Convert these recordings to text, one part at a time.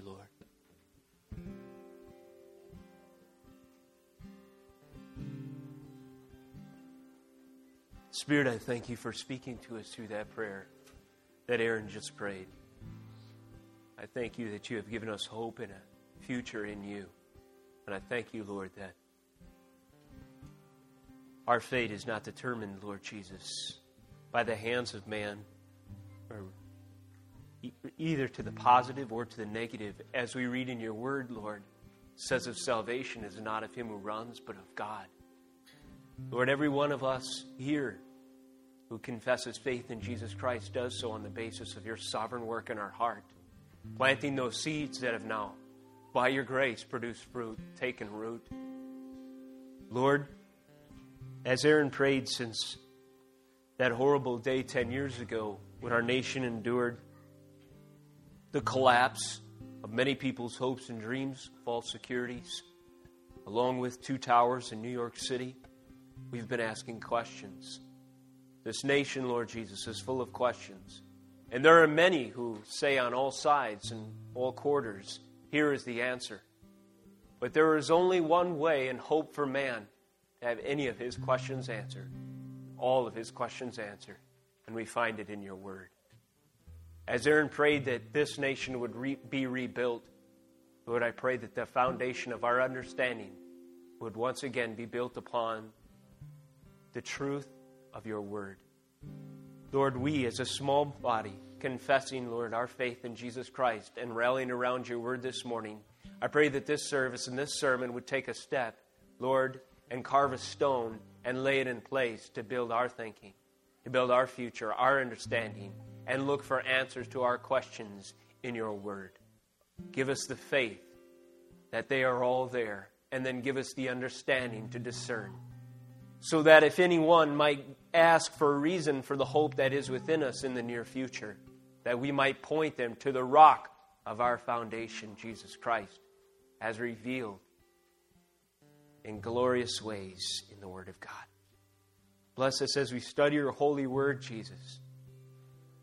you, Lord. Spirit, I thank you for speaking to us through that prayer that Aaron just prayed. I thank you that you have given us hope and a future in you. And I thank you, Lord, that our fate is not determined, Lord Jesus, by the hands of man, or either to the positive or to the negative. As we read in your word, Lord, says of salvation is not of him who runs, but of God. Lord, every one of us here who confesses faith in Jesus Christ does so on the basis of your sovereign work in our heart, planting those seeds that have now, by your grace, produced fruit, taken root. Lord, as Aaron prayed since that horrible day 10 years ago when our nation endured the collapse of many people's hopes and dreams, false securities, along with two towers in New York City, we've been asking questions. This nation, Lord Jesus, is full of questions. And there are many who say on all sides and all quarters, here is the answer. But there is only one way and hope for man to have any of his questions answered, all of his questions answered. And we find it in your word. As Aaron prayed that this nation would re- be rebuilt, Lord, I pray that the foundation of our understanding would once again be built upon the truth of your word. Lord, we as a small body, confessing, Lord, our faith in Jesus Christ and rallying around your word this morning, I pray that this service and this sermon would take a step, Lord, and carve a stone and lay it in place to build our thinking, to build our future, our understanding and look for answers to our questions in your word. Give us the faith that they are all there, and then give us the understanding to discern. So that if anyone might ask for a reason for the hope that is within us in the near future, that we might point them to the rock of our foundation, Jesus Christ, as revealed in glorious ways in the Word of God. Bless us as we study your holy word, Jesus.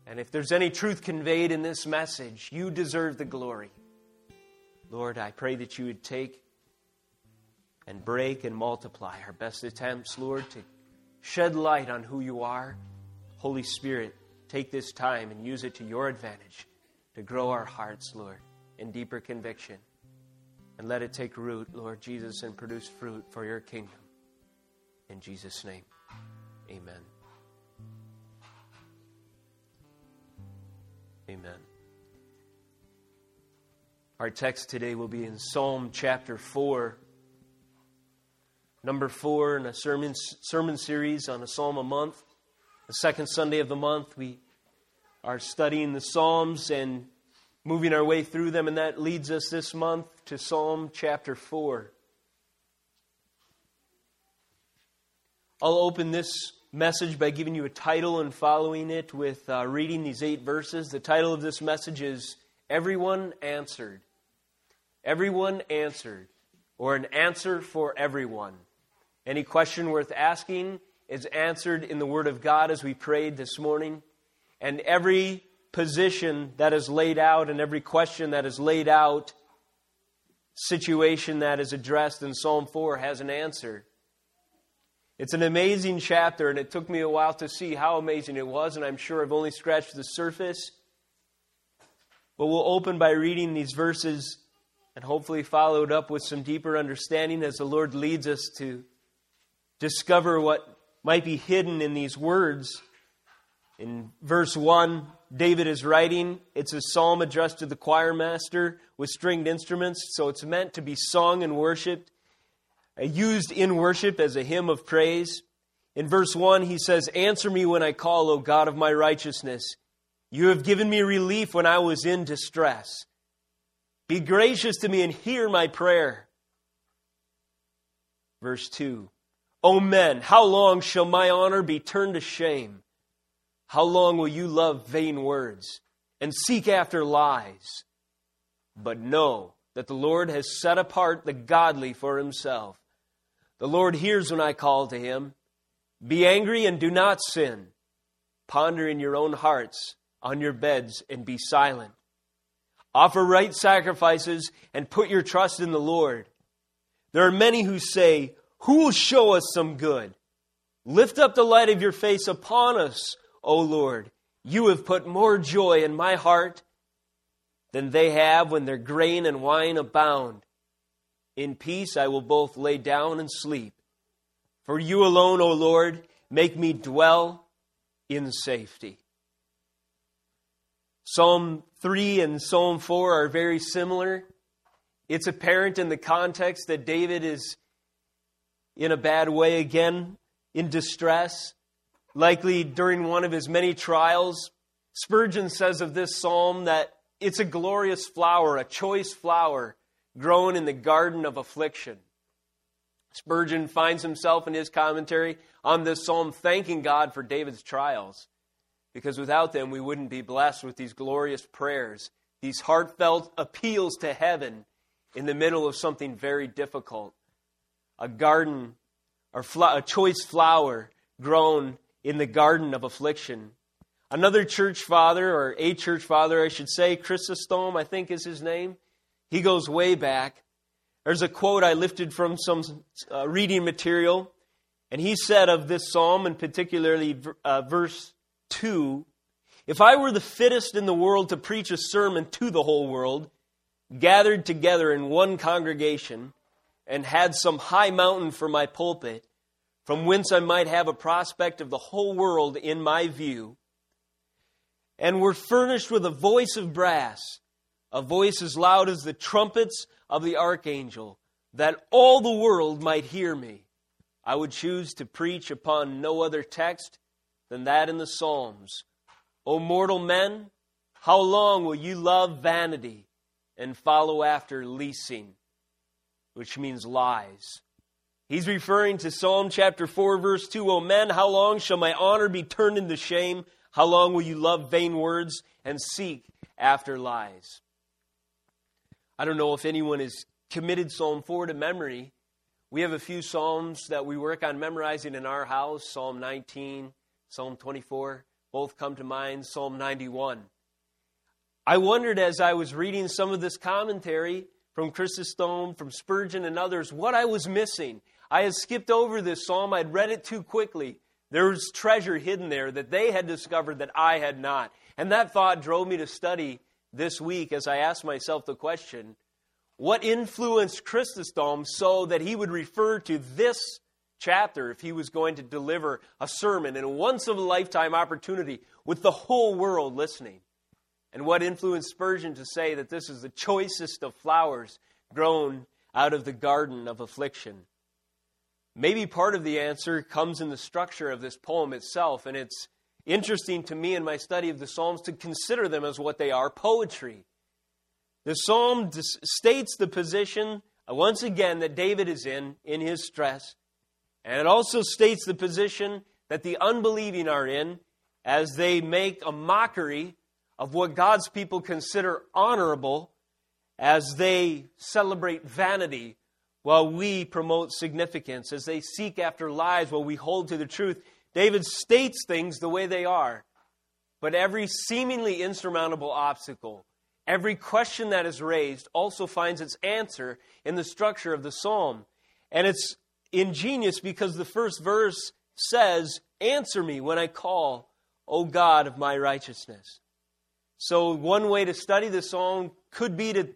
And if there's any truth conveyed in this message, you deserve the glory. Lord, I pray that you would take and break and multiply our best attempts, Lord, to shed light on who you are. Holy Spirit, take this time and use it to your advantage to grow our hearts, Lord, in deeper conviction. And let it take root, Lord Jesus, and produce fruit for your kingdom. In Jesus' name, amen. Amen. Our text today will be in Psalm chapter 4. Number 4 in a sermon, sermon series on a psalm a month. The second Sunday of the month, we are studying the Psalms and moving our way through them, and that leads us this month to Psalm chapter 4. I'll open this message by giving you a title and following it with uh, reading these eight verses. The title of this message is Everyone Answered. Everyone Answered, or an answer for everyone. Any question worth asking is answered in the Word of God as we prayed this morning. And every position that is laid out and every question that is laid out, situation that is addressed in Psalm 4 has an answer. It's an amazing chapter, and it took me a while to see how amazing it was, and I'm sure I've only scratched the surface. But we'll open by reading these verses and hopefully followed up with some deeper understanding as the Lord leads us to discover what might be hidden in these words. In verse 1, David is writing. It's a psalm addressed to the choir master with stringed instruments, so it's meant to be sung and worshiped used in worship as a hymn of praise. In verse 1, he says, Answer me when I call, O God of my righteousness. You have given me relief when I was in distress. Be gracious to me and hear my prayer. Verse 2 O men, how long shall my honor be turned to shame? How long will you love vain words and seek after lies? But know that the Lord has set apart the godly for himself. The Lord hears when I call to him. Be angry and do not sin. Ponder in your own hearts on your beds and be silent. Offer right sacrifices and put your trust in the Lord. There are many who say, Who will show us some good? Lift up the light of your face upon us, O Lord. You have put more joy in my heart than they have when their grain and wine abound. In peace I will both lay down and sleep. For you alone, O Lord, make me dwell in safety. Psalm 3 and Psalm 4 are very similar. It's apparent in the context that David is in a bad way again, in distress, likely during one of his many trials. Spurgeon says of this psalm that it's a glorious flower, a choice flower, grown in the garden of affliction. Spurgeon finds himself in his commentary on this psalm thanking God for David's trials because without them we wouldn't be blessed with these glorious prayers, these heartfelt appeals to heaven in the middle of something very difficult. A garden, or a choice flower grown in the garden of affliction. Another church father, or a church father, I should say, Chrysostom, I think is his name. He goes way back. There's a quote I lifted from some uh, reading material, and he said of this psalm, and particularly uh, verse 2 If I were the fittest in the world to preach a sermon to the whole world, gathered together in one congregation, and had some high mountain for my pulpit, from whence I might have a prospect of the whole world in my view, and were furnished with a voice of brass, a voice as loud as the trumpets of the archangel, that all the world might hear me. I would choose to preach upon no other text than that in the Psalms. O mortal men, how long will you love vanity and follow after leasing, which means lies? He's referring to Psalm chapter 4, verse 2. O men, how long shall my honor be turned into shame? How long will you love vain words and seek after lies? I don't know if anyone has committed Psalm 4 to memory. We have a few Psalms that we work on memorizing in our house Psalm 19, Psalm 24, both come to mind, Psalm 91. I wondered as I was reading some of this commentary from Chrysostom, from Spurgeon, and others, what I was missing. I had skipped over this psalm, I'd read it too quickly. There was treasure hidden there that they had discovered that I had not. And that thought drove me to study this week as I asked myself the question what influenced Chrysostom so that he would refer to this chapter if he was going to deliver a sermon in a once of a lifetime opportunity with the whole world listening. And what influenced Spurgeon to say that this is the choicest of flowers grown out of the garden of affliction? Maybe part of the answer comes in the structure of this poem itself, and it's interesting to me in my study of the Psalms to consider them as what they are poetry. The psalm states the position, uh, once again, that David is in, in his stress. And it also states the position that the unbelieving are in as they make a mockery of what God's people consider honorable as they celebrate vanity while we promote significance, as they seek after lies while we hold to the truth. David states things the way they are, but every seemingly insurmountable obstacle, every question that is raised also finds its answer in the structure of the psalm. And it's ingenious because the first verse says, Answer me when I call, O God of my righteousness. So, one way to study the psalm could be to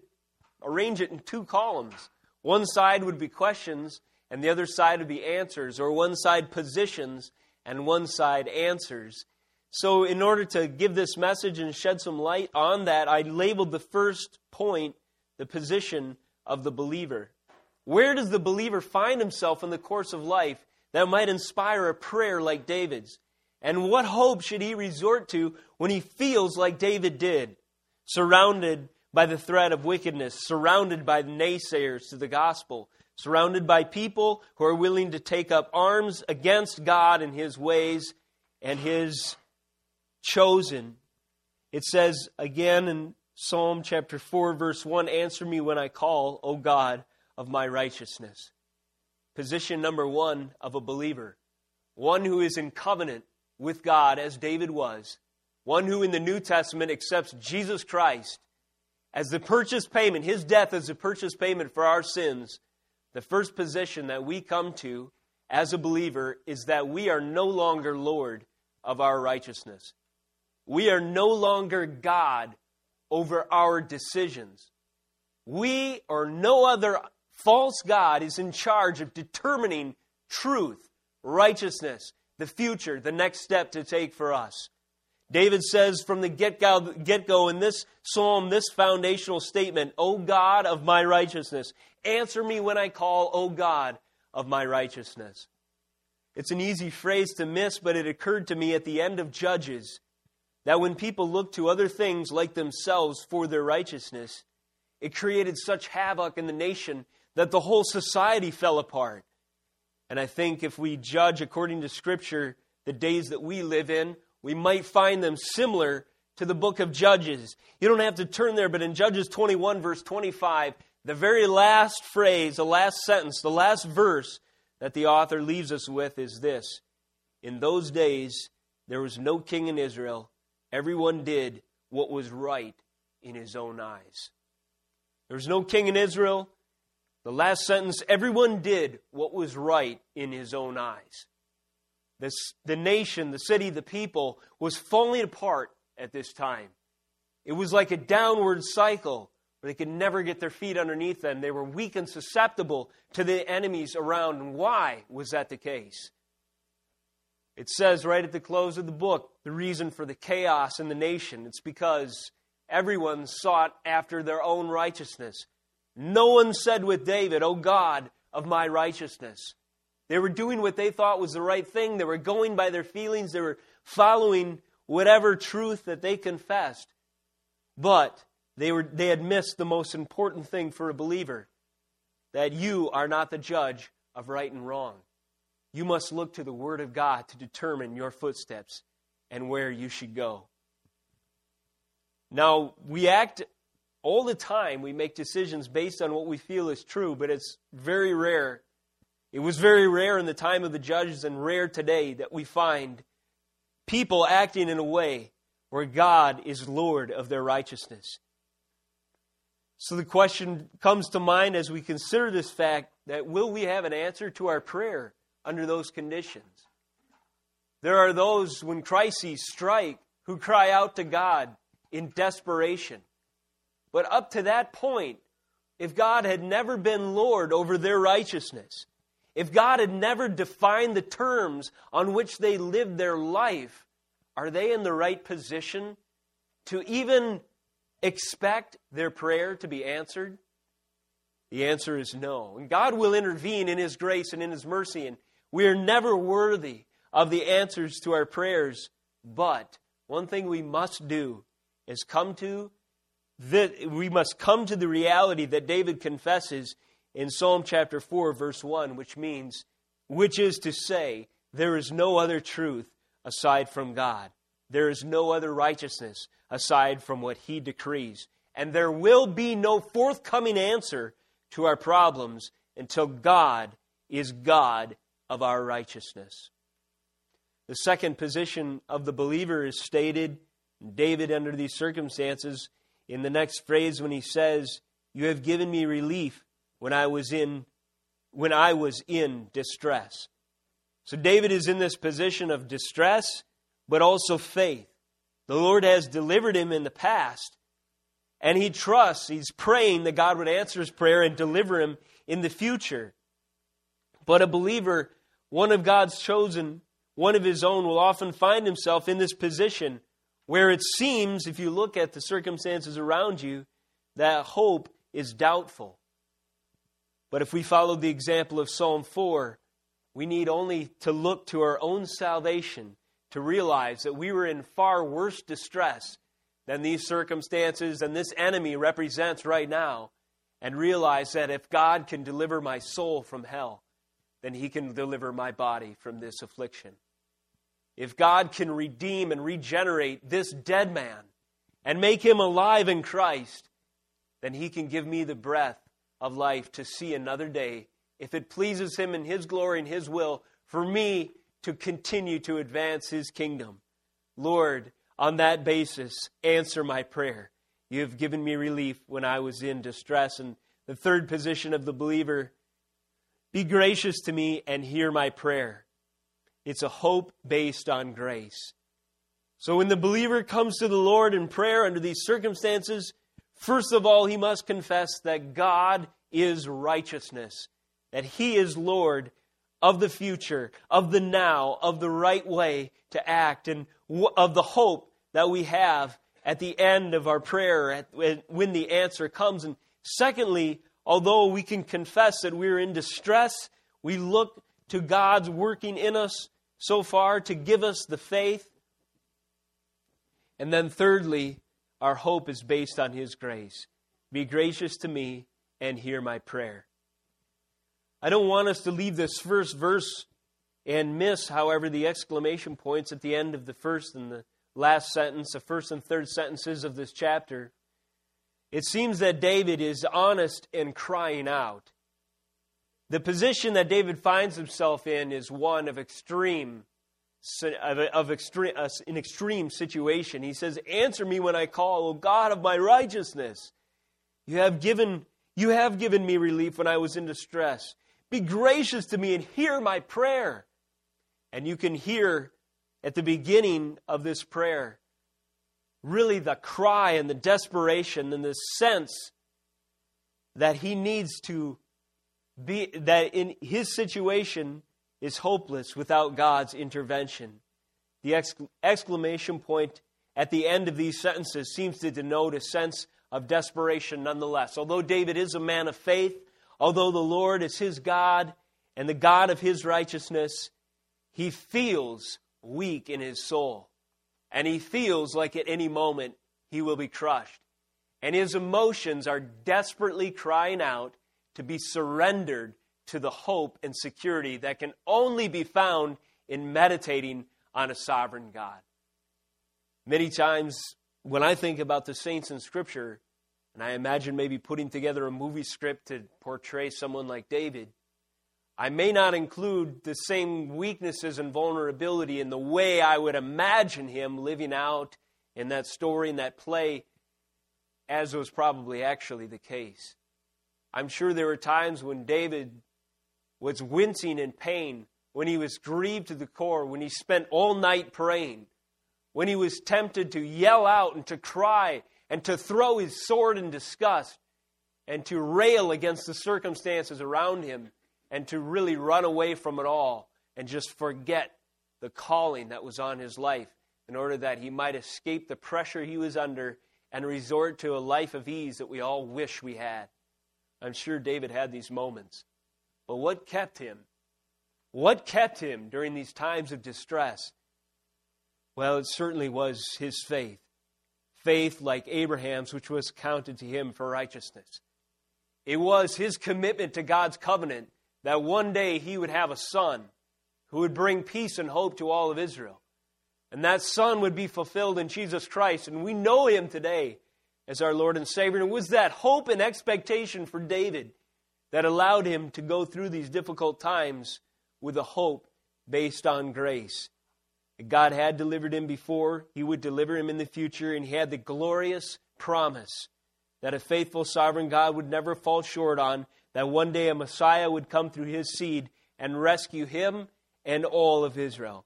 arrange it in two columns. One side would be questions, and the other side would be answers, or one side positions, and one side answers. So, in order to give this message and shed some light on that, I labeled the first point the position of the believer. Where does the believer find himself in the course of life that might inspire a prayer like David's? And what hope should he resort to when he feels like David did, surrounded by the threat of wickedness, surrounded by naysayers to the gospel, surrounded by people who are willing to take up arms against God and his ways and his chosen? It says again in Psalm chapter 4, verse 1 Answer me when I call, O God of my righteousness. Position number one of a believer one who is in covenant with God, as David was, one who in the New Testament accepts Jesus Christ as the purchase payment, his death as the purchase payment for our sins, the first position that we come to as a believer is that we are no longer Lord of our righteousness. We are no longer God over our decisions. We or no other false God is in charge of determining truth, righteousness, the future, the next step to take for us. David says from the get go in this psalm, this foundational statement, O God of my righteousness, answer me when I call, O God of my righteousness. It's an easy phrase to miss, but it occurred to me at the end of Judges that when people looked to other things like themselves for their righteousness, it created such havoc in the nation that the whole society fell apart. And I think if we judge according to Scripture the days that we live in, we might find them similar to the book of Judges. You don't have to turn there, but in Judges 21, verse 25, the very last phrase, the last sentence, the last verse that the author leaves us with is this In those days, there was no king in Israel. Everyone did what was right in his own eyes. There was no king in Israel. The last sentence everyone did what was right in his own eyes. This, the nation, the city, the people was falling apart at this time. It was like a downward cycle where they could never get their feet underneath them. They were weak and susceptible to the enemies around. And why was that the case? It says right at the close of the book the reason for the chaos in the nation. It's because everyone sought after their own righteousness. No one said with David, O God of my righteousness. They were doing what they thought was the right thing. They were going by their feelings. They were following whatever truth that they confessed. But they, were, they had missed the most important thing for a believer that you are not the judge of right and wrong. You must look to the Word of God to determine your footsteps and where you should go. Now, we act all the time, we make decisions based on what we feel is true, but it's very rare. It was very rare in the time of the judges and rare today that we find people acting in a way where God is Lord of their righteousness. So the question comes to mind as we consider this fact that will we have an answer to our prayer under those conditions? There are those when crises strike who cry out to God in desperation. But up to that point, if God had never been Lord over their righteousness, if God had never defined the terms on which they lived their life, are they in the right position to even expect their prayer to be answered? The answer is no. And God will intervene in His grace and in His mercy, and we are never worthy of the answers to our prayers. But one thing we must do is come to that we must come to the reality that David confesses in Psalm chapter 4 verse 1 which means which is to say there is no other truth aside from God. There is no other righteousness aside from what he decrees. And there will be no forthcoming answer to our problems until God is God of our righteousness. The second position of the believer is stated David under these circumstances in the next phrase when he says, You have given me relief when I was in when I was in distress. So David is in this position of distress, but also faith. The Lord has delivered him in the past, and he trusts, he's praying that God would answer his prayer and deliver him in the future. But a believer, one of God's chosen, one of his own, will often find himself in this position where it seems, if you look at the circumstances around you, that hope is doubtful. But if we follow the example of Psalm 4, we need only to look to our own salvation to realize that we were in far worse distress than these circumstances and this enemy represents right now, and realize that if God can deliver my soul from hell, then he can deliver my body from this affliction. If God can redeem and regenerate this dead man and make him alive in Christ, then he can give me the breath of life to see another day. If it pleases him in his glory and his will, for me to continue to advance his kingdom. Lord, on that basis, answer my prayer. You have given me relief when I was in distress. And the third position of the believer be gracious to me and hear my prayer. It's a hope based on grace. So when the believer comes to the Lord in prayer under these circumstances, first of all, he must confess that God is righteousness, that He is Lord of the future, of the now, of the right way to act, and of the hope that we have at the end of our prayer when the answer comes. And secondly, although we can confess that we're in distress, we look to God's working in us so far to give us the faith. And then, thirdly, our hope is based on His grace. Be gracious to me and hear my prayer. I don't want us to leave this first verse and miss, however, the exclamation points at the end of the first and the last sentence, the first and third sentences of this chapter. It seems that David is honest and crying out. The position that David finds himself in is one of extreme, of, of extreme, uh, an extreme situation. He says, "Answer me when I call, O God of my righteousness. You have given, you have given me relief when I was in distress. Be gracious to me and hear my prayer." And you can hear at the beginning of this prayer really the cry and the desperation and the sense that he needs to be, that in his situation is hopeless without God's intervention. The exclamation point at the end of these sentences seems to denote a sense of desperation nonetheless. Although David is a man of faith, although the Lord is his God and the God of his righteousness, he feels weak in his soul. And he feels like at any moment he will be crushed. And his emotions are desperately crying out to be surrendered to the hope and security that can only be found in meditating on a sovereign God. Many times when I think about the saints in Scripture, and I imagine maybe putting together a movie script to portray someone like David, I may not include the same weaknesses and vulnerability in the way I would imagine him living out in that story, in that play, as was probably actually the case. I'm sure there were times when David was wincing in pain, when he was grieved to the core, when he spent all night praying, when he was tempted to yell out and to cry and to throw his sword in disgust and to rail against the circumstances around him and to really run away from it all and just forget the calling that was on his life in order that he might escape the pressure he was under and resort to a life of ease that we all wish we had. I'm sure David had these moments. But what kept him? What kept him during these times of distress? Well, it certainly was his faith. Faith like Abraham's, which was counted to him for righteousness. It was his commitment to God's covenant that one day he would have a son who would bring peace and hope to all of Israel. And that son would be fulfilled in Jesus Christ. And we know him today as our Lord and Savior. And it was that hope and expectation for David that allowed him to go through these difficult times with a hope based on grace. God had delivered him before, he would deliver him in the future, and he had the glorious promise that a faithful sovereign God would never fall short on that one day a Messiah would come through his seed and rescue him and all of Israel.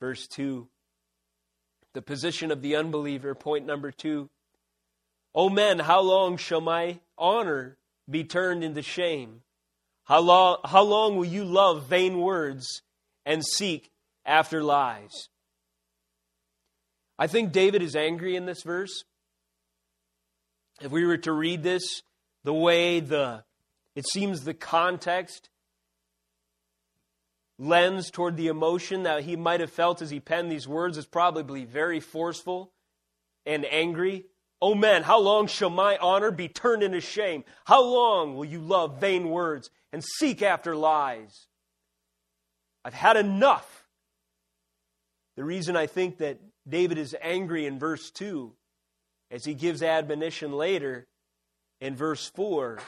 Verse 2 The position of the unbeliever, point number 2. O men, how long shall my honor be turned into shame? How long, how long will you love vain words and seek after lies? I think David is angry in this verse. If we were to read this the way the it seems the context lens toward the emotion that he might have felt as he penned these words is probably very forceful and angry. Oh men, how long shall my honor be turned into shame? How long will you love vain words and seek after lies? I've had enough. The reason I think that David is angry in verse 2, as he gives admonition later in verse 4,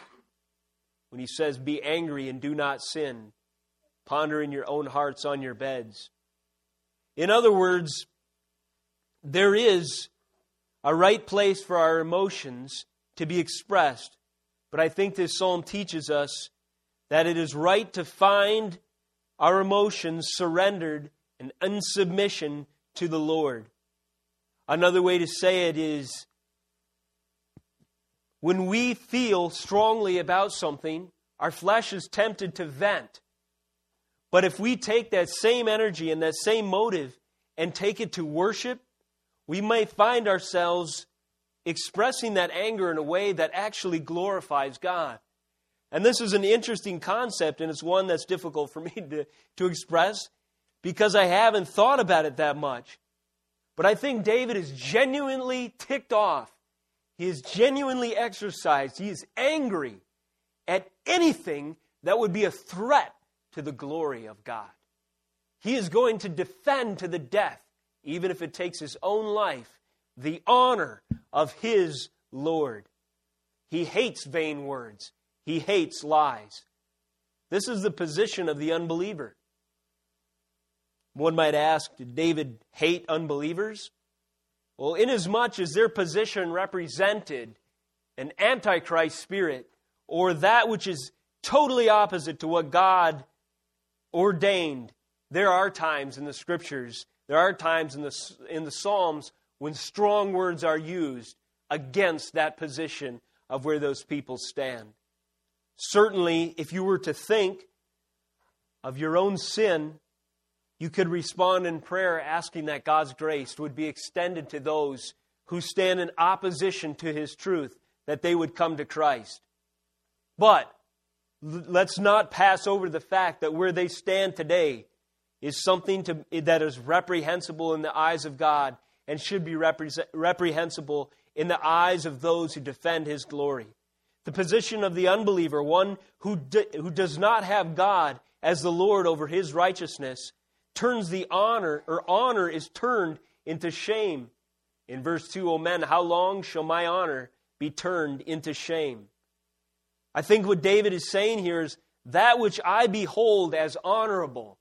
when he says, Be angry and do not sin. Ponder in your own hearts on your beds. In other words, there is a right place for our emotions to be expressed. But I think this psalm teaches us that it is right to find our emotions surrendered and in submission to the Lord. Another way to say it is when we feel strongly about something, our flesh is tempted to vent. But if we take that same energy and that same motive and take it to worship, we may find ourselves expressing that anger in a way that actually glorifies God. And this is an interesting concept, and it's one that's difficult for me to, to express because I haven't thought about it that much. But I think David is genuinely ticked off. He is genuinely exercised. He is angry at anything that would be a threat to the glory of God. He is going to defend to the death, even if it takes his own life, the honor of his Lord. He hates vain words, he hates lies. This is the position of the unbeliever. One might ask, did David hate unbelievers? Well, inasmuch as their position represented an antichrist spirit, or that which is totally opposite to what God ordained, there are times in the scriptures, there are times in the, in the Psalms when strong words are used against that position of where those people stand. Certainly, if you were to think of your own sin you could respond in prayer asking that God's grace would be extended to those who stand in opposition to his truth, that they would come to Christ. But let's not pass over the fact that where they stand today is something to, that is reprehensible in the eyes of God and should be reprehensible in the eyes of those who defend his glory. The position of the unbeliever, one who, who does not have God as the Lord over his righteousness, turns the honor, or honor is turned into shame. In verse 2, O men, how long shall my honor be turned into shame? I think what David is saying here is that which I behold as honorable,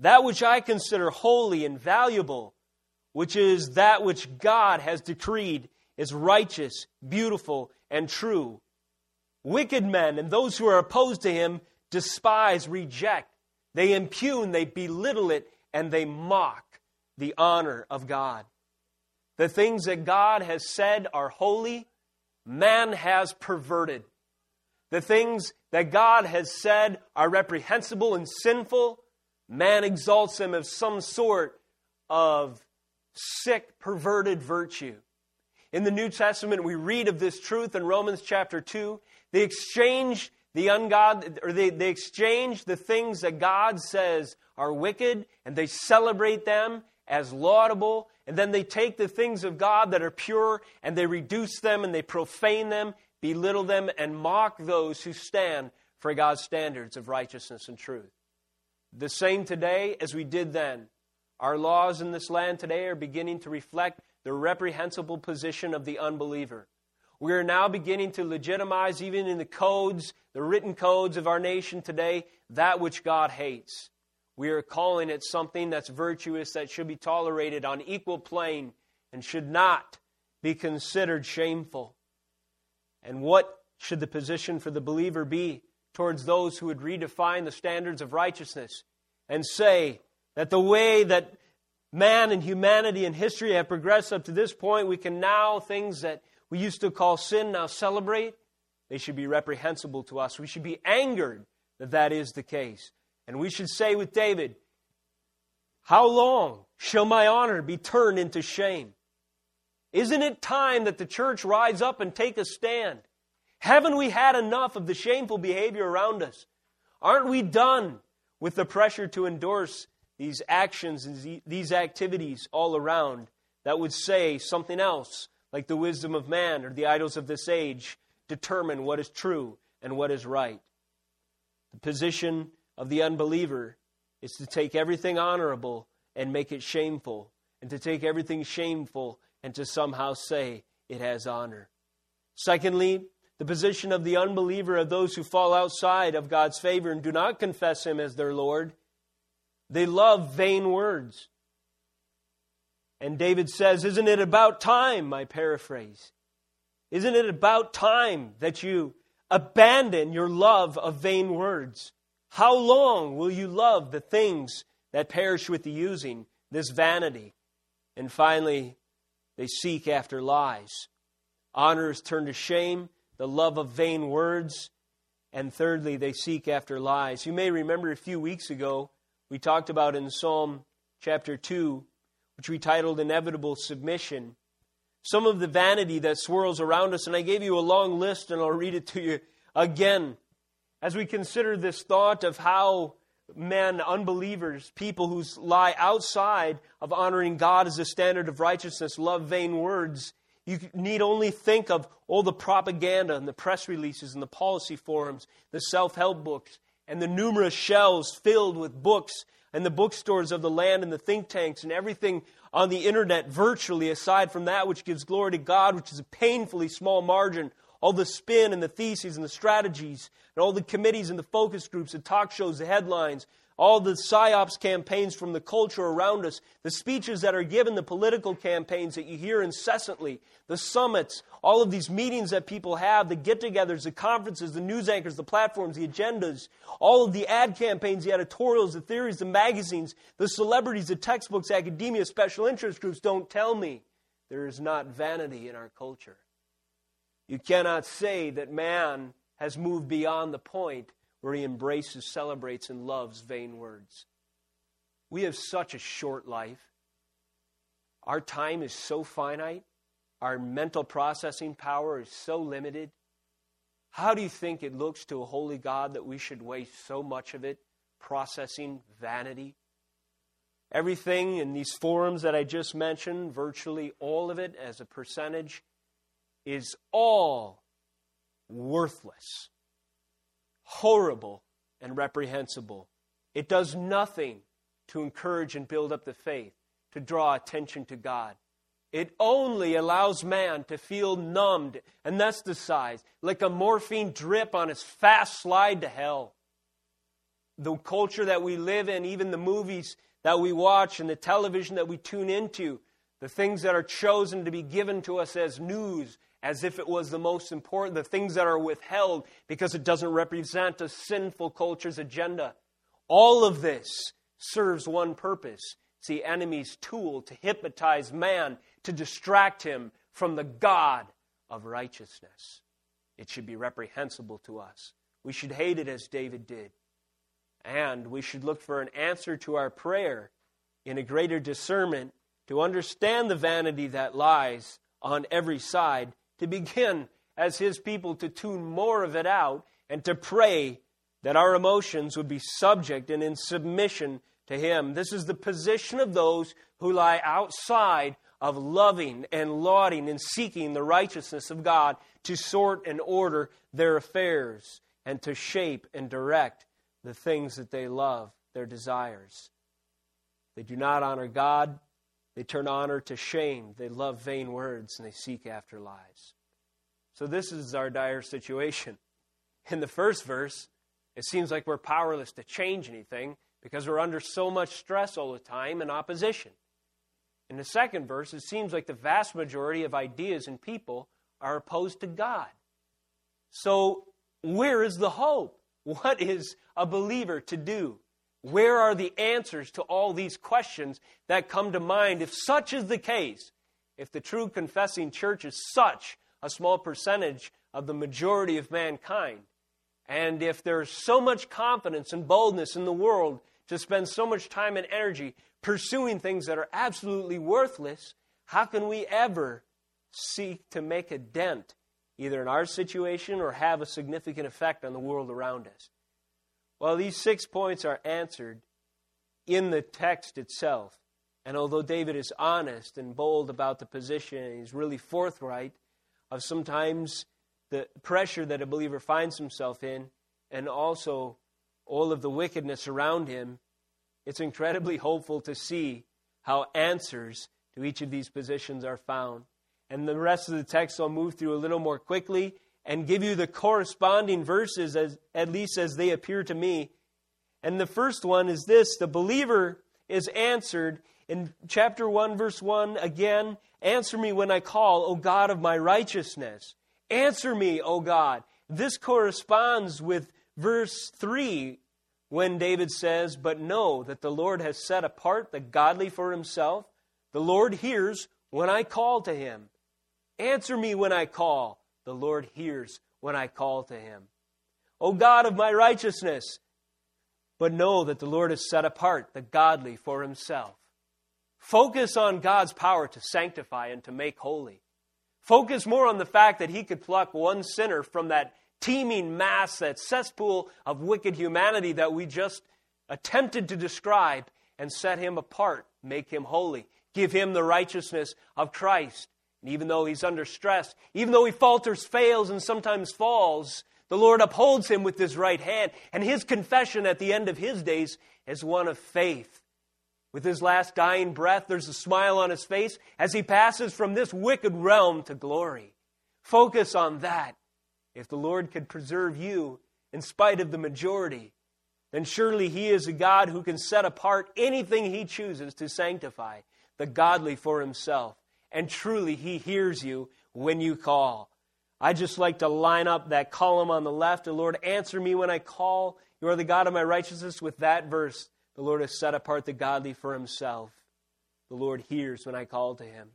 that which I consider holy and valuable, which is that which God has decreed is righteous, beautiful, and true. Wicked men and those who are opposed to him despise, reject, they impugn, they belittle it, and they mock the honor of God. The things that God has said are holy, man has perverted. The things that God has said are reprehensible and sinful, man exalts him as some sort of sick, perverted virtue. In the New Testament, we read of this truth in Romans chapter 2. They exchange the ungod, or they, they exchange the things that God says are wicked and they celebrate them as laudable. And then they take the things of God that are pure and they reduce them and they profane them, belittle them, and mock those who stand for God's standards of righteousness and truth. The same today as we did then. Our laws in this land today are beginning to reflect the reprehensible position of the unbeliever. We are now beginning to legitimize, even in the codes, the written codes of our nation today, that which God hates. We are calling it something that's virtuous, that should be tolerated on equal plane, and should not be considered shameful. And what should the position for the believer be towards those who would redefine the standards of righteousness and say that the way that man and humanity and history have progressed up to this point, we can now things that we used to call sin now celebrate, they should be reprehensible to us. We should be angered that that is the case. And we should say with David, How long shall my honor be turned into shame? Isn't it time that the church rise up and take a stand? Haven't we had enough of the shameful behavior around us? Aren't we done with the pressure to endorse these actions and these activities all around that would say something else like the wisdom of man or the idols of this age, determine what is true and what is right. The position of the unbeliever is to take everything honorable and make it shameful, and to take everything shameful and to somehow say it has honor. Secondly, the position of the unbeliever of those who fall outside of God's favor and do not confess Him as their Lord. They love vain words. And David says, Isn't it about time? My paraphrase. Isn't it about time that you abandon your love of vain words? How long will you love the things that perish with the using, this vanity? And finally, they seek after lies. Honor is turned to shame, the love of vain words, and thirdly, they seek after lies. You may remember a few weeks ago, we talked about in Psalm chapter 2, which we titled Inevitable Submission, some of the vanity that swirls around us. And I gave you a long list, and I'll read it to you again. As we consider this thought of how men, unbelievers, people who lie outside of honoring God as a standard of righteousness, love vain words, you need only think of all the propaganda and the press releases and the policy forums, the self help books, and the numerous shelves filled with books and the bookstores of the land and the think tanks and everything on the internet virtually aside from that which gives glory to God, which is a painfully small margin. All the spin and the theses and the strategies, and all the committees and the focus groups, the talk shows, the headlines, all the psyops campaigns from the culture around us, the speeches that are given, the political campaigns that you hear incessantly, the summits, all of these meetings that people have, the get togethers, the conferences, the news anchors, the platforms, the agendas, all of the ad campaigns, the editorials, the theories, the magazines, the celebrities, the textbooks, academia, special interest groups don't tell me there is not vanity in our culture. You cannot say that man has moved beyond the point where he embraces, celebrates, and loves vain words. We have such a short life. Our time is so finite. Our mental processing power is so limited. How do you think it looks to a holy God that we should waste so much of it processing vanity? Everything in these forums that I just mentioned, virtually all of it as a percentage, is all worthless horrible and reprehensible. It does nothing to encourage and build up the faith, to draw attention to God. It only allows man to feel numbed, and anesthetized, like a morphine drip on his fast slide to hell. The culture that we live in, even the movies that we watch and the television that we tune into, the things that are chosen to be given to us as news as if it was the most important, the things that are withheld because it doesn't represent a sinful culture's agenda. All of this serves one purpose it's the enemy's tool to hypnotize man, to distract him from the God of righteousness. It should be reprehensible to us. We should hate it as David did. And we should look for an answer to our prayer in a greater discernment to understand the vanity that lies on every side to begin as His people to tune more of it out and to pray that our emotions would be subject and in submission to Him. This is the position of those who lie outside of loving and lauding and seeking the righteousness of God to sort and order their affairs and to shape and direct the things that they love, their desires. They do not honor God, they turn honor to shame. They love vain words and they seek after lies. So, this is our dire situation. In the first verse, it seems like we're powerless to change anything because we're under so much stress all the time and opposition. In the second verse, it seems like the vast majority of ideas and people are opposed to God. So, where is the hope? What is a believer to do? Where are the answers to all these questions that come to mind if such is the case? If the true confessing church is such a small percentage of the majority of mankind, and if there's so much confidence and boldness in the world to spend so much time and energy pursuing things that are absolutely worthless, how can we ever seek to make a dent either in our situation or have a significant effect on the world around us? Well, these six points are answered in the text itself. And although David is honest and bold about the position, he's really forthright of sometimes the pressure that a believer finds himself in, and also all of the wickedness around him, it's incredibly hopeful to see how answers to each of these positions are found. And the rest of the text I'll move through a little more quickly and give you the corresponding verses as at least as they appear to me. And the first one is this the believer is answered In chapter 1, verse 1, again, answer me when I call, O God of my righteousness. Answer me, O God. This corresponds with verse 3 when David says, But know that the Lord has set apart the godly for himself. The Lord hears when I call to him. Answer me when I call. The Lord hears when I call to him. O God of my righteousness, but know that the Lord has set apart the godly for himself. Focus on God's power to sanctify and to make holy. Focus more on the fact that he could pluck one sinner from that teeming mass, that cesspool of wicked humanity that we just attempted to describe, and set him apart, make him holy, give him the righteousness of Christ. And even though he's under stress, even though he falters, fails, and sometimes falls, the Lord upholds him with his right hand, and his confession at the end of his days is one of faith. With his last dying breath, there's a smile on his face as he passes from this wicked realm to glory. Focus on that. If the Lord could preserve you in spite of the majority, then surely he is a God who can set apart anything he chooses to sanctify the godly for himself. And truly, he hears you when you call. I just like to line up that column on the left. The Lord, answer me when I call. You are the God of my righteousness. With that verse, the Lord has set apart the godly for himself. The Lord hears when I call to him.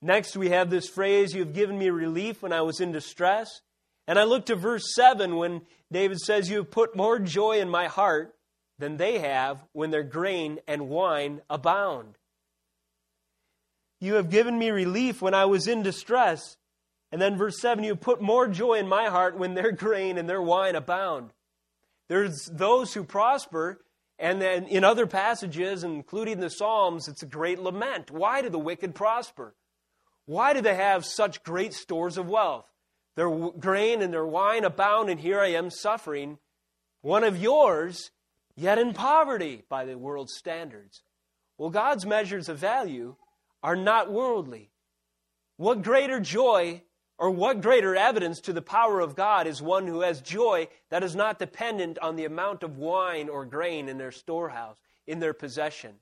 Next, we have this phrase, You have given me relief when I was in distress. And I look to verse 7 when David says, You have put more joy in my heart than they have when their grain and wine abound. You have given me relief when I was in distress. And then verse 7 you put more joy in my heart when their grain and their wine abound. There's those who prosper, and then in other passages, including the Psalms, it's a great lament. Why do the wicked prosper? Why do they have such great stores of wealth? Their grain and their wine abound, and here I am suffering, one of yours, yet in poverty by the world's standards. Well, God's measures of value are not worldly. What greater joy or what greater evidence to the power of God is one who has joy that is not dependent on the amount of wine or grain in their storehouse, in their possession?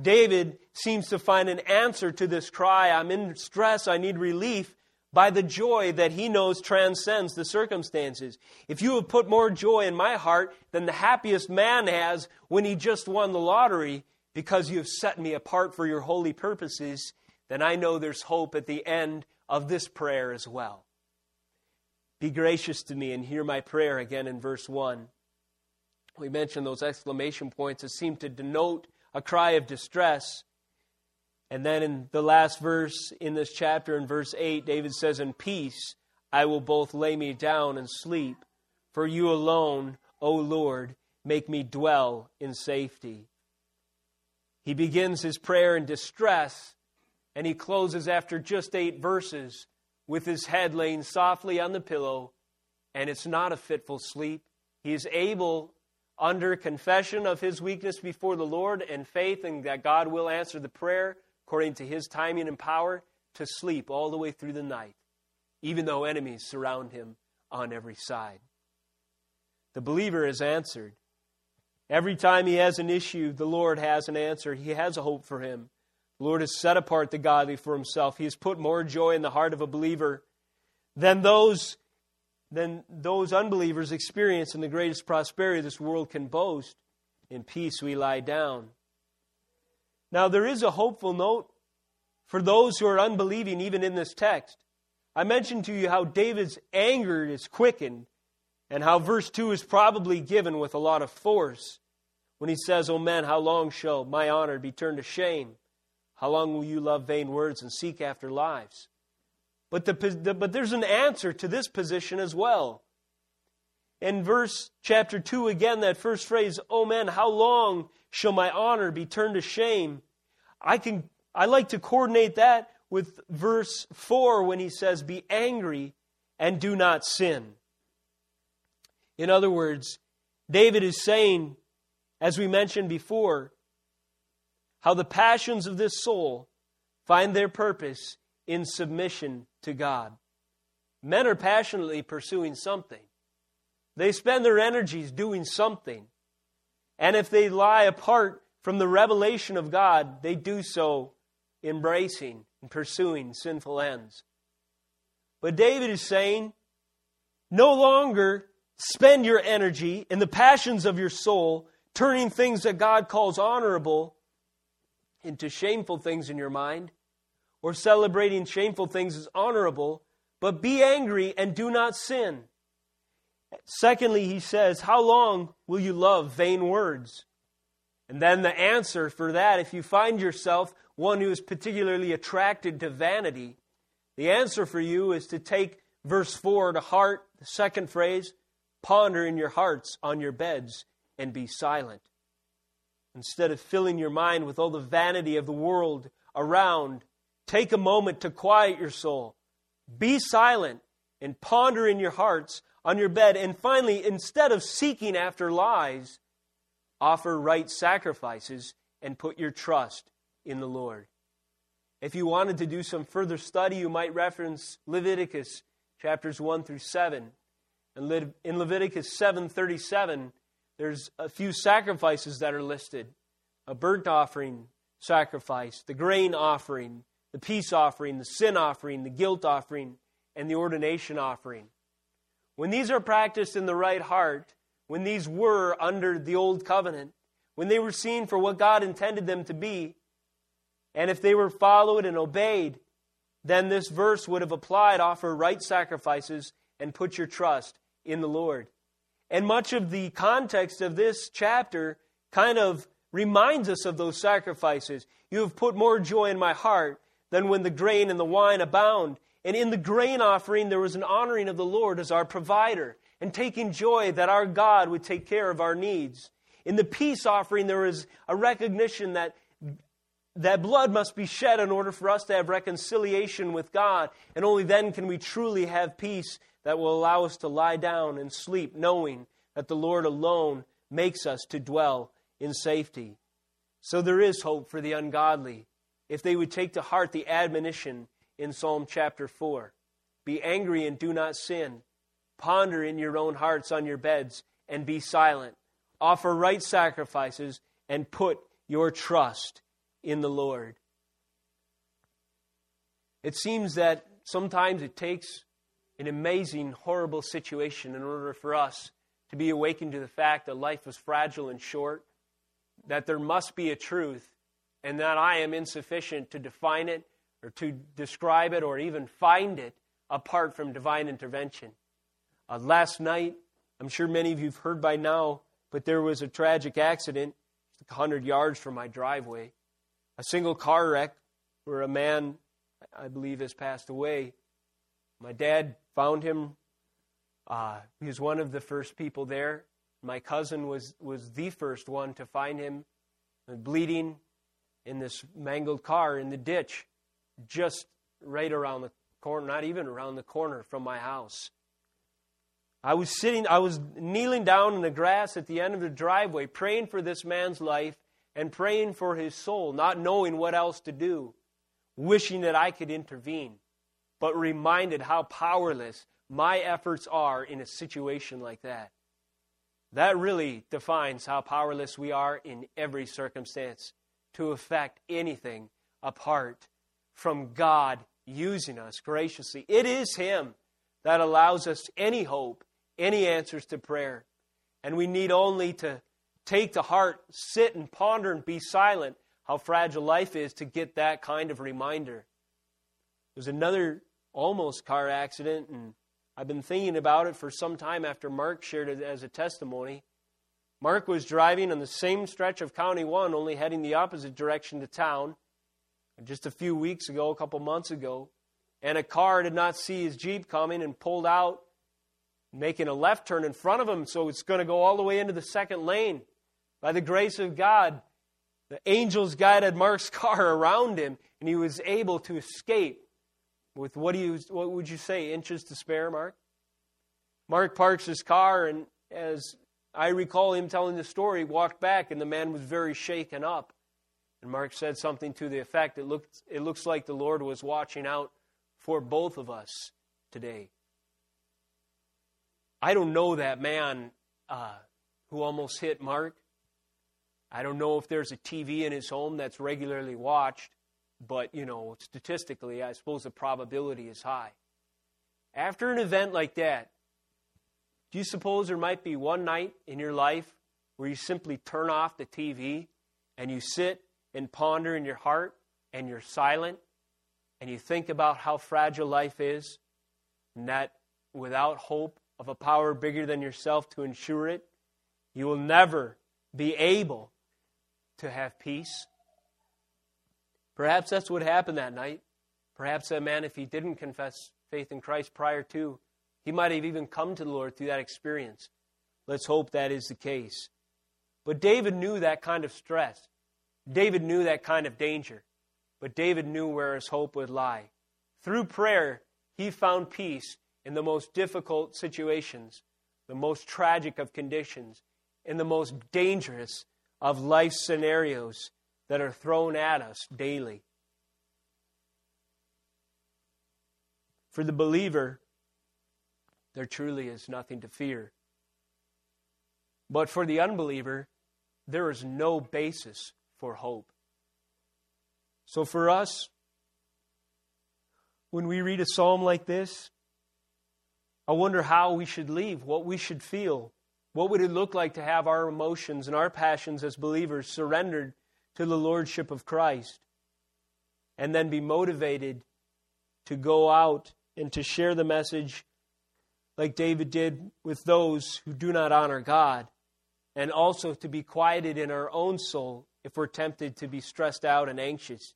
David seems to find an answer to this cry I'm in stress, I need relief, by the joy that he knows transcends the circumstances. If you have put more joy in my heart than the happiest man has when he just won the lottery because you have set me apart for your holy purposes, then I know there's hope at the end of this prayer as well. Be gracious to me and hear my prayer again in verse 1. We mentioned those exclamation points that seem to denote a cry of distress. And then in the last verse in this chapter, in verse 8, David says, In peace I will both lay me down and sleep, for you alone, O Lord, make me dwell in safety. He begins his prayer in distress and he closes after just eight verses with his head laying softly on the pillow, and it's not a fitful sleep. He is able, under confession of his weakness before the Lord and faith in that God will answer the prayer according to his timing and power, to sleep all the way through the night, even though enemies surround him on every side. The believer is answered. Every time he has an issue, the Lord has an answer. He has a hope for him. The Lord has set apart the godly for himself. He has put more joy in the heart of a believer than those, than those unbelievers experience in the greatest prosperity this world can boast. In peace we lie down. Now, there is a hopeful note for those who are unbelieving, even in this text. I mentioned to you how David's anger is quickened and how verse 2 is probably given with a lot of force when he says, O men, how long shall my honor be turned to shame? How long will you love vain words and seek after lives? But, the, the, but there's an answer to this position as well. In verse chapter 2, again, that first phrase, Oh man, how long shall my honor be turned to shame? I, can, I like to coordinate that with verse 4 when he says, Be angry and do not sin. In other words, David is saying, as we mentioned before, how the passions of this soul find their purpose in submission to God. Men are passionately pursuing something. They spend their energies doing something. And if they lie apart from the revelation of God, they do so embracing and pursuing sinful ends. But David is saying, no longer spend your energy in the passions of your soul, turning things that God calls honorable into shameful things in your mind, or celebrating shameful things as honorable, but be angry and do not sin. Secondly, he says, How long will you love vain words? And then the answer for that, if you find yourself one who is particularly attracted to vanity, the answer for you is to take verse 4 to heart, the second phrase, ponder in your hearts on your beds and be silent. Instead of filling your mind with all the vanity of the world around, take a moment to quiet your soul. Be silent and ponder in your hearts on your bed. And finally, instead of seeking after lies, offer right sacrifices and put your trust in the Lord. If you wanted to do some further study, you might reference Leviticus chapters 1 through 7. And in Leviticus 7:37, there's a few sacrifices that are listed. A burnt offering sacrifice, the grain offering, the peace offering, the sin offering, the guilt offering, and the ordination offering. When these are practiced in the right heart, when these were under the old covenant, when they were seen for what God intended them to be, and if they were followed and obeyed, then this verse would have applied offer right sacrifices and put your trust in the Lord. And much of the context of this chapter kind of reminds us of those sacrifices. You have put more joy in my heart than when the grain and the wine abound. And in the grain offering, there was an honoring of the Lord as our provider and taking joy that our God would take care of our needs. In the peace offering, there was a recognition that that blood must be shed in order for us to have reconciliation with God, and only then can we truly have peace that will allow us to lie down and sleep, knowing that the Lord alone makes us to dwell in safety. So there is hope for the ungodly if they would take to heart the admonition in Psalm chapter 4 Be angry and do not sin. Ponder in your own hearts on your beds and be silent. Offer right sacrifices and put your trust in the Lord. It seems that sometimes it takes an amazing, horrible situation in order for us to be awakened to the fact that life is fragile and short, that there must be a truth, and that I am insufficient to define it or to describe it or even find it apart from divine intervention. Uh, last night, I'm sure many of you have heard by now, but there was a tragic accident 100 yards from my driveway. A single car wreck where a man, I believe, has passed away. My dad found him. Uh, he was one of the first people there. My cousin was, was the first one to find him bleeding in this mangled car in the ditch, just right around the corner, not even around the corner from my house. I was sitting, I was kneeling down in the grass at the end of the driveway, praying for this man's life and praying for his soul, not knowing what else to do, wishing that I could intervene, but reminded how powerless my efforts are in a situation like that. That really defines how powerless we are in every circumstance to affect anything apart from God using us graciously. It is Him that allows us any hope any answers to prayer. And we need only to take to heart, sit and ponder and be silent how fragile life is to get that kind of reminder. There's another almost car accident, and I've been thinking about it for some time after Mark shared it as a testimony. Mark was driving on the same stretch of County 1, only heading the opposite direction to town, just a few weeks ago, a couple months ago, and a car did not see his Jeep coming and pulled out making a left turn in front of him, so it's going to go all the way into the second lane. By the grace of God, the angels guided Mark's car around him, and he was able to escape with what, do you, what would you say, inches to spare, Mark? Mark parks his car, and as I recall him telling the story, walked back, and the man was very shaken up. And Mark said something to the effect it, looked, it looks like the Lord was watching out for both of us today. I don't know that man uh, who almost hit Mark. I don't know if there's a TV in his home that's regularly watched, but, you know, statistically, I suppose the probability is high. After an event like that, do you suppose there might be one night in your life where you simply turn off the TV and you sit and ponder in your heart and you're silent and you think about how fragile life is and that without hope of a power bigger than yourself to ensure it, you will never be able to have peace? Perhaps that's what happened that night. Perhaps that man, if he didn't confess faith in Christ prior to, he might have even come to the Lord through that experience. Let's hope that is the case. But David knew that kind of stress. David knew that kind of danger. But David knew where his hope would lie. Through prayer, he found peace in the most difficult situations, the most tragic of conditions, in the most dangerous of life scenarios that are thrown at us daily. For the believer, there truly is nothing to fear. But for the unbeliever, there is no basis for hope. So for us, when we read a psalm like this, I wonder how we should leave, what we should feel. What would it look like to have our emotions and our passions as believers surrendered to the Lordship of Christ and then be motivated to go out and to share the message like David did with those who do not honor God, and also to be quieted in our own soul if we're tempted to be stressed out and anxious.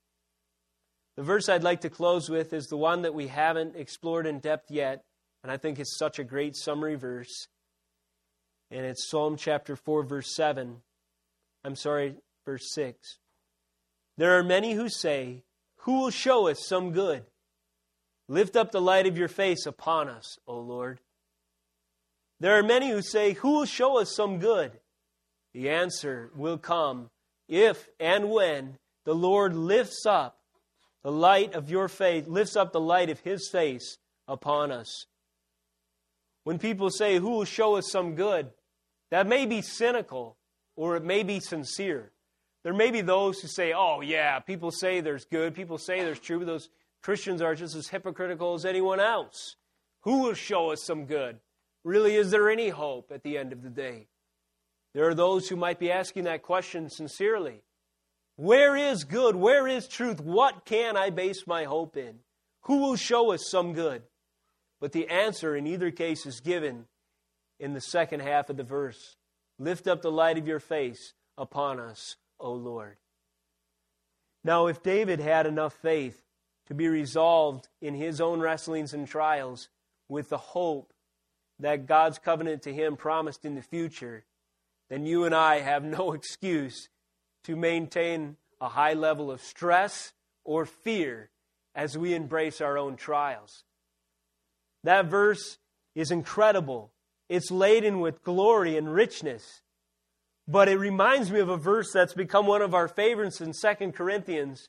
The verse I'd like to close with is the one that we haven't explored in depth yet, and I think it's such a great summary verse. And it's Psalm chapter 4, verse 7. I'm sorry, verse 6. There are many who say, Who will show us some good? Lift up the light of your face upon us, O Lord. There are many who say, Who will show us some good? The answer will come if and when the Lord lifts up the light of your faith, lifts up the light of his face upon us. When people say, Who will show us some good? that may be cynical or it may be sincere. There may be those who say, Oh, yeah, people say there's good, people say there's true, but those Christians are just as hypocritical as anyone else. Who will show us some good? Really, is there any hope at the end of the day? There are those who might be asking that question sincerely. Where is good? Where is truth? What can I base my hope in? Who will show us some good? But the answer in either case is given in the second half of the verse Lift up the light of your face upon us, O Lord. Now, if David had enough faith to be resolved in his own wrestlings and trials with the hope that God's covenant to him promised in the future, then you and I have no excuse to maintain a high level of stress or fear as we embrace our own trials. That verse is incredible. It's laden with glory and richness. But it reminds me of a verse that's become one of our favorites in Second Corinthians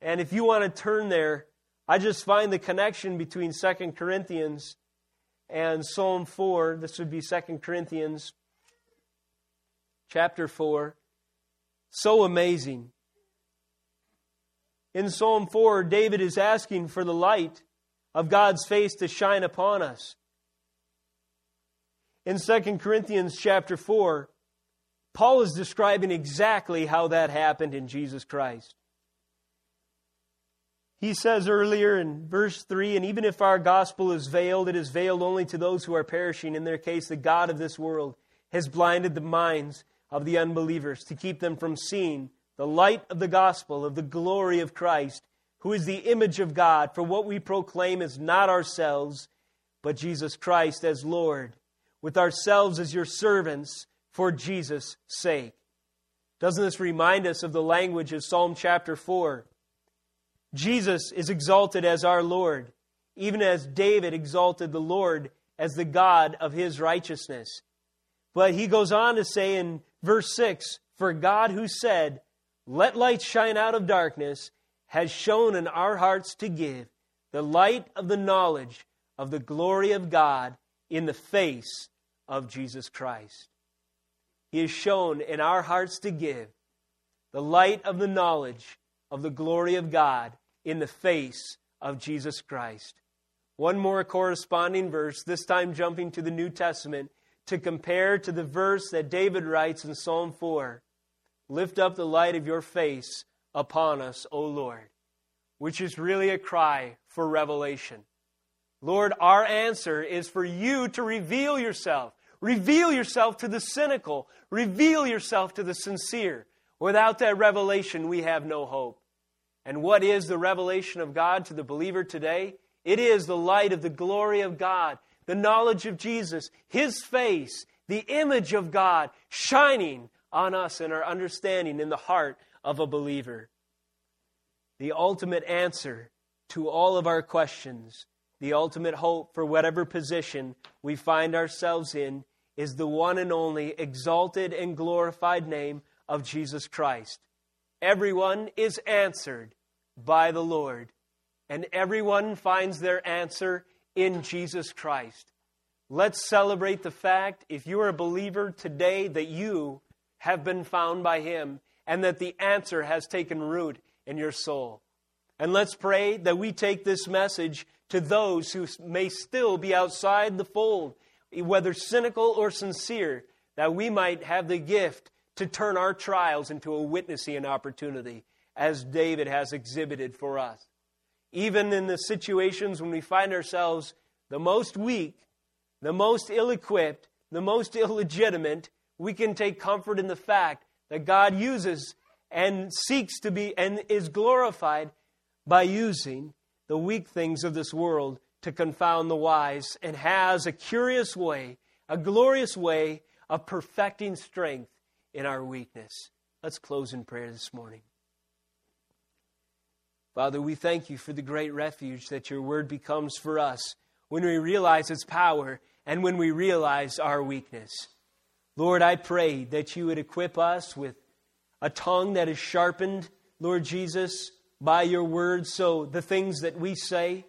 and if you want to turn there, I just find the connection between Second Corinthians and Psalm 4. This would be Second Corinthians chapter 4. So amazing. In Psalm 4, David is asking for the light of God's face to shine upon us. In 2 Corinthians chapter 4, Paul is describing exactly how that happened in Jesus Christ. He says earlier in verse 3 And even if our gospel is veiled, it is veiled only to those who are perishing. In their case, the God of this world has blinded the minds of the unbelievers to keep them from seeing the light of the gospel of the glory of Christ, who is the image of God. For what we proclaim is not ourselves, but Jesus Christ as Lord, with ourselves as your servants for Jesus' sake. Doesn't this remind us of the language of Psalm chapter 4? Jesus is exalted as our Lord, even as David exalted the Lord as the God of his righteousness. But he goes on to say in verse 6 For God who said, Let light shine out of darkness, has shone in our hearts to give the light of the knowledge of the glory of God in the face of Jesus Christ. He has shone in our hearts to give the light of the knowledge of the glory of God in the face of Jesus Christ. One more corresponding verse, this time jumping to the New Testament to compare to the verse that David writes in Psalm 4 Lift up the light of your face upon us, O Lord, which is really a cry for revelation. Lord, our answer is for you to reveal yourself. Reveal yourself to the cynical. Reveal yourself to the sincere. Without that revelation, we have no hope. And what is the revelation of God to the believer today? It is the light of the glory of God, the knowledge of Jesus, His face, the image of God shining on us and our understanding in the heart of a believer. The ultimate answer to all of our questions, the ultimate hope for whatever position we find ourselves in, is the one and only exalted and glorified name of Jesus Christ. Everyone is answered by the Lord, and everyone finds their answer in Jesus Christ. Let's celebrate the fact, if you are a believer today, that you have been found by Him and that the answer has taken root in your soul. And let's pray that we take this message to those who may still be outside the fold, whether cynical or sincere, that we might have the gift to turn our trials into a witnessing opportunity, as David has exhibited for us. Even in the situations when we find ourselves the most weak, the most ill equipped, the most illegitimate, we can take comfort in the fact that God uses and seeks to be and is glorified by using the weak things of this world to confound the wise and has a curious way, a glorious way of perfecting strength in our weakness. Let's close in prayer this morning. Father, we thank you for the great refuge that your word becomes for us when we realize its power and when we realize our weakness. Lord, I pray that you would equip us with a tongue that is sharpened, Lord Jesus, by your word, so the things that we say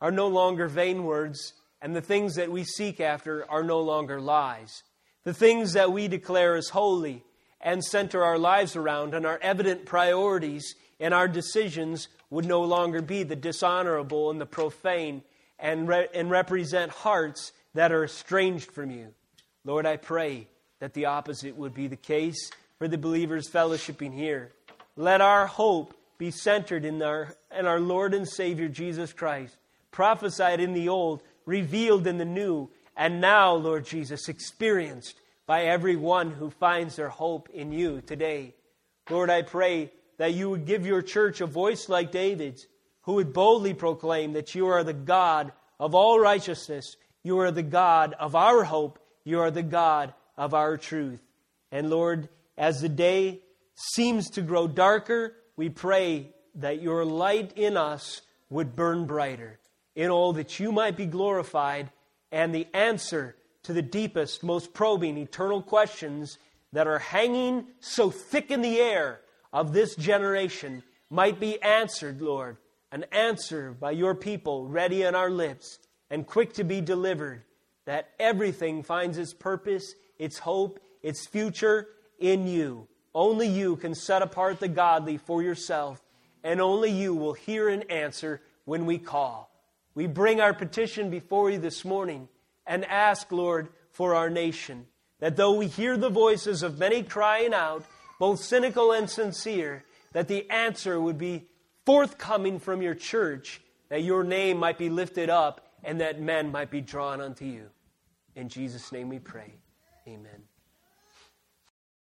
are no longer vain words, and the things that we seek after are no longer lies. The things that we declare as holy and center our lives around and our evident priorities and our decisions would no longer be the dishonorable and the profane and, re- and represent hearts that are estranged from you. Lord, I pray that the opposite would be the case for the believers fellowshipping here. Let our hope be centered in our, in our Lord and Savior Jesus Christ, prophesied in the old, revealed in the new, and now, Lord Jesus, experienced by everyone who finds their hope in you today. Lord, I pray that you would give your church a voice like David's, who would boldly proclaim that you are the God of all righteousness, you are the God of our hope, you are the God of our truth. And Lord, as the day seems to grow darker, we pray that your light in us would burn brighter, in all that you might be glorified and the answer to the deepest, most probing, eternal questions that are hanging so thick in the air of this generation might be answered, Lord. An answer by your people ready on our lips and quick to be delivered, that everything finds its purpose, its hope, its future in you. Only you can set apart the godly for yourself, and only you will hear and answer when we call. We bring our petition before you this morning and ask, Lord, for our nation, that though we hear the voices of many crying out, both cynical and sincere, that the answer would be forthcoming from your church, that your name might be lifted up and that men might be drawn unto you. In Jesus' name we pray. Amen.